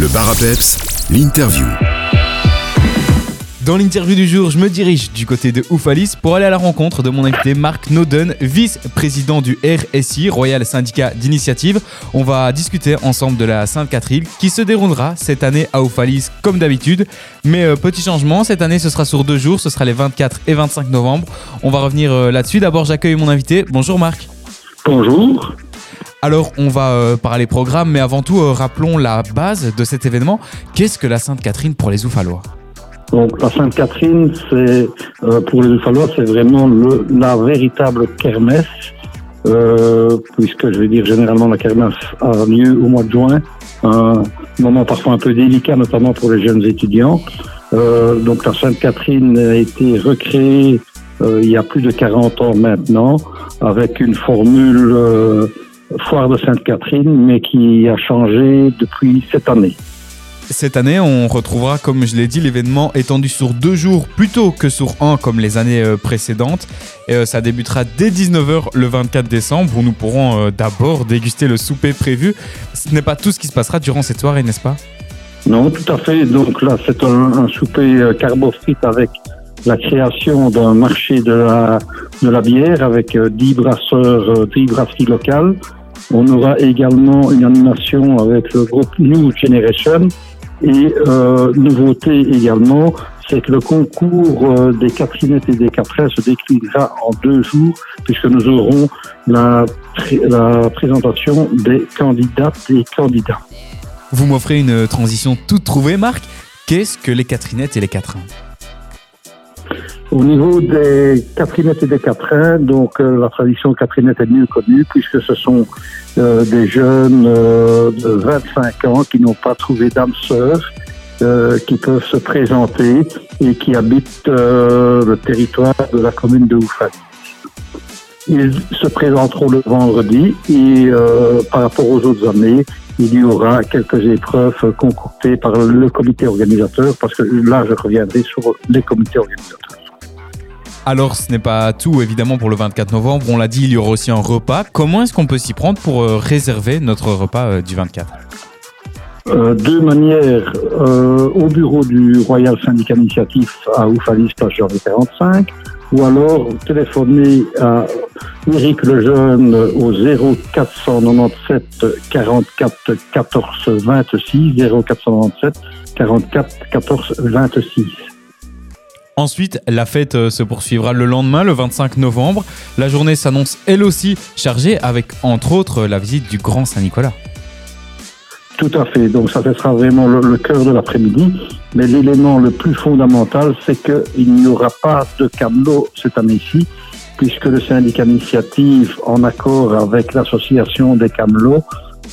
Le bar à peps, l'interview. Dans l'interview du jour, je me dirige du côté de Oufalis pour aller à la rencontre de mon invité Marc Noden, vice-président du RSI, Royal Syndicat d'Initiative. On va discuter ensemble de la Sainte-Catherine qui se déroulera cette année à Oufalis comme d'habitude. Mais euh, petit changement, cette année ce sera sur deux jours, ce sera les 24 et 25 novembre. On va revenir euh, là-dessus. D'abord j'accueille mon invité. Bonjour Marc. Bonjour. Alors, on va euh, parler programme, mais avant tout, euh, rappelons la base de cet événement. Qu'est-ce que la Sainte-Catherine pour les Oufalois? Donc la Sainte-Catherine, c'est euh, pour les Uffalois, c'est vraiment le, la véritable kermesse, euh, puisque je vais dire généralement la kermesse a lieu au mois de juin, un moment parfois un peu délicat, notamment pour les jeunes étudiants. Euh, donc la Sainte-Catherine a été recréée il y a plus de 40 ans maintenant, avec une formule foire de Sainte-Catherine, mais qui a changé depuis cette année. Cette année, on retrouvera, comme je l'ai dit, l'événement étendu sur deux jours plutôt que sur un comme les années euh, précédentes. Et euh, ça débutera dès 19h le 24 décembre où nous pourrons euh, d'abord déguster le souper prévu. Ce n'est pas tout ce qui se passera durant cette soirée, n'est-ce pas? Non, tout à fait. Donc là, c'est un, un souper euh, carbo-frite avec la création d'un marché de la, de la bière avec euh, 10 brasseurs, euh, 10 brasseries locales. On aura également une animation avec le groupe New Generation. Et euh, nouveauté également, c'est que le concours euh, des Catherinettes et des Catrins se déclinera en deux jours, puisque nous aurons la, la présentation des candidates et candidats. Vous m'offrez une transition toute trouvée, Marc. Qu'est-ce que les Catherinettes et les Catrins Au niveau des Catherinettes et des Catrins, donc euh, la tradition Catherinette est mieux connue puisque ce sont euh, des jeunes euh, de 25 ans qui n'ont pas trouvé d'âme sœur, qui peuvent se présenter et qui habitent le territoire de la commune de Oufal. Ils se présenteront le vendredi et par rapport aux autres années, il y aura quelques épreuves concoctées par le comité organisateur parce que là, je reviendrai sur les comités organisateurs. Alors, ce n'est pas tout, évidemment, pour le 24 novembre. On l'a dit, il y aura aussi un repas. Comment est-ce qu'on peut s'y prendre pour euh, réserver notre repas euh, du 24 Euh, deux manières. Euh, au bureau du Royal Syndicat Initiatif à Oufalis, place Georges 45, ou alors téléphoner à Eric Lejeune au 0497 44 14 26, 0497 44 14 26. Ensuite, la fête euh, se poursuivra le lendemain, le 25 novembre. La journée s'annonce elle aussi chargée avec, entre autres, la visite du Grand Saint-Nicolas. Tout à fait. Donc ça, sera vraiment le, le cœur de l'après-midi. Mais l'élément le plus fondamental, c'est qu'il n'y aura pas de camelot cette année-ci, puisque le syndicat initiative, en accord avec l'association des camelots,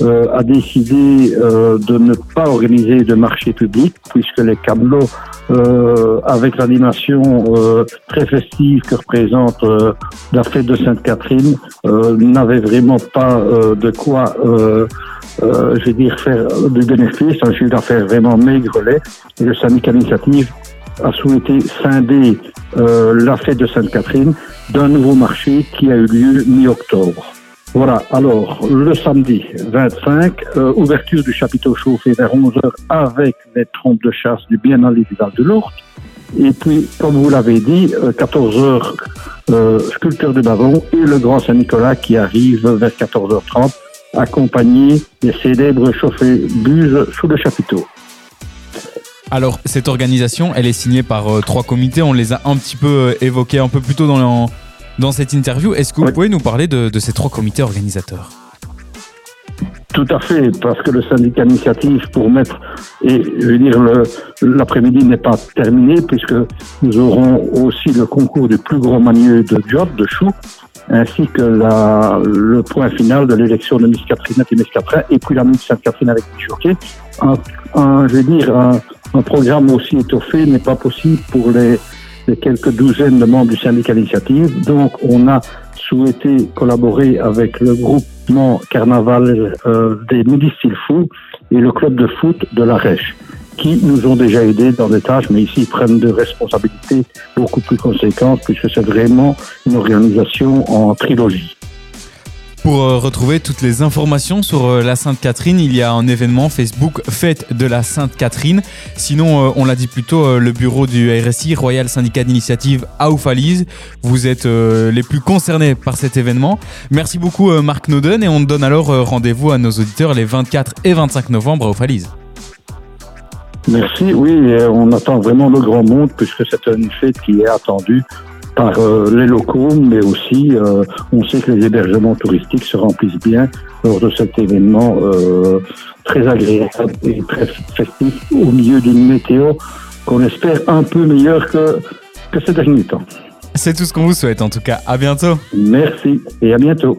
euh, a décidé euh, de ne pas organiser de marché public, puisque les camelots, euh, avec l'animation euh, très festive que représente euh, la fête de Sainte-Catherine, euh, n'avaient vraiment pas de quoi je vais dire, faire du bénéfice, un chiffre d'affaires vraiment maigrelet. Et le syndicat initiative a souhaité scinder la fête de Sainte-Catherine d'un nouveau marché qui a eu lieu mi-octobre. Voilà, alors le samedi 25, euh, ouverture du chapiteau chauffé vers 11h avec les trompes de chasse du bien-aller du Val de l'Ourcq. Et puis, comme vous l'avez dit, euh, 14h, euh, sculpteur de Bavon et le Grand Saint-Nicolas qui arrive vers 14h30 accompagné des célèbres chauffés buses sous le chapiteau. Alors, cette organisation, elle est signée par euh, trois comités. On les a un petit peu euh, évoqués un peu plus tôt dans, dans cette interview. Est-ce que vous Oui. pouvez nous parler de, de ces trois comités organisateurs? Tout à fait, parce que le syndicat initiative pour mettre, et je veux dire, l'après-midi n'est pas terminé, puisque nous aurons aussi le concours du plus gros manieux de job, de chou, ainsi que la, le point final de l'élection de Miss Catherinette et Miss Catherine, et puis la Miss Sainte-Catherine avec jockey. Un, un, je veux dire, un, un programme aussi étoffé n'est pas possible pour les, quelques douzaines de membres du syndicat initiative. Donc, on a souhaité collaborer avec le groupement carnaval euh, des Midi Style Fou et le club de foot de la Rèche, qui nous ont déjà aidés dans des tâches, mais ici prennent des responsabilités beaucoup plus conséquentes puisque c'est vraiment une organisation en trilogie. Pour euh, retrouver toutes les informations sur euh, la Sainte-Catherine, il y a un événement Facebook Fête de la Sainte-Catherine. Sinon, euh, on l'a dit plus tôt, le bureau du RSI, Royal Syndicat d'Initiative à Oufalise, vous êtes les plus concernés par cet événement. Merci beaucoup Marc Noden et on donne alors rendez-vous à nos auditeurs les 24 et 25 novembre à Oufalise. Merci, oui, on attend vraiment le grand monde puisque c'est une fête qui est attendue par euh, les locaux, mais aussi euh, on sait que les hébergements touristiques se remplissent bien lors de cet événement euh, très agréable et très festif au milieu d'une météo qu'on espère un peu meilleure que, que ces derniers temps. C'est tout ce qu'on vous souhaite en tout cas. À bientôt. Merci et à bientôt.